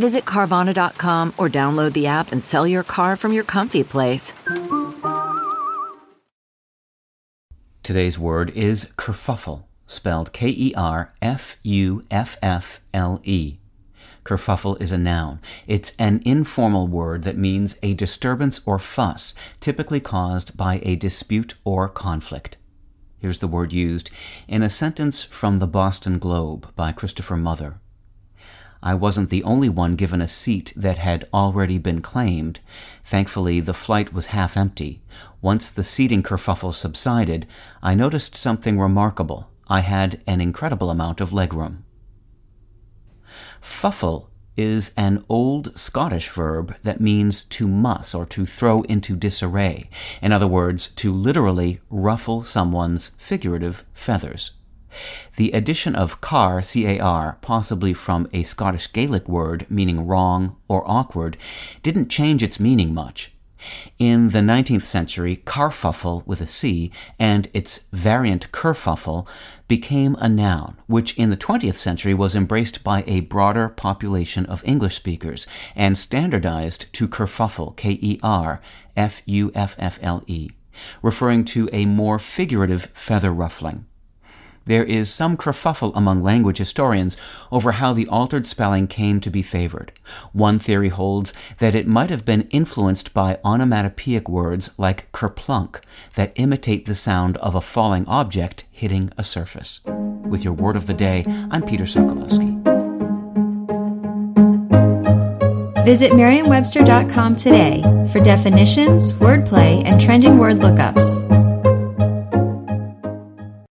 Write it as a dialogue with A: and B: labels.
A: Visit Carvana.com or download the app and sell your car from your comfy place.
B: Today's word is kerfuffle, spelled K E R F U F F L E. Kerfuffle is a noun. It's an informal word that means a disturbance or fuss, typically caused by a dispute or conflict. Here's the word used in a sentence from the Boston Globe by Christopher Muther. I wasn't the only one given a seat that had already been claimed. Thankfully, the flight was half empty. Once the seating kerfuffle subsided, I noticed something remarkable. I had an incredible amount of legroom. Fuffle is an old Scottish verb that means to muss or to throw into disarray. In other words, to literally ruffle someone's figurative feathers. The addition of car, C-A-R, possibly from a Scottish Gaelic word meaning wrong or awkward, didn't change its meaning much. In the 19th century, carfuffle with a C and its variant kerfuffle became a noun, which in the 20th century was embraced by a broader population of English speakers and standardized to kerfuffle, K E R F U F F L E, referring to a more figurative feather ruffling there is some kerfuffle among language historians over how the altered spelling came to be favored. One theory holds that it might have been influenced by onomatopoeic words like kerplunk that imitate the sound of a falling object hitting a surface. With your word of the day, I'm Peter Sokolowski.
C: Visit Merriam-Webster.com today for definitions, wordplay, and trending word lookups.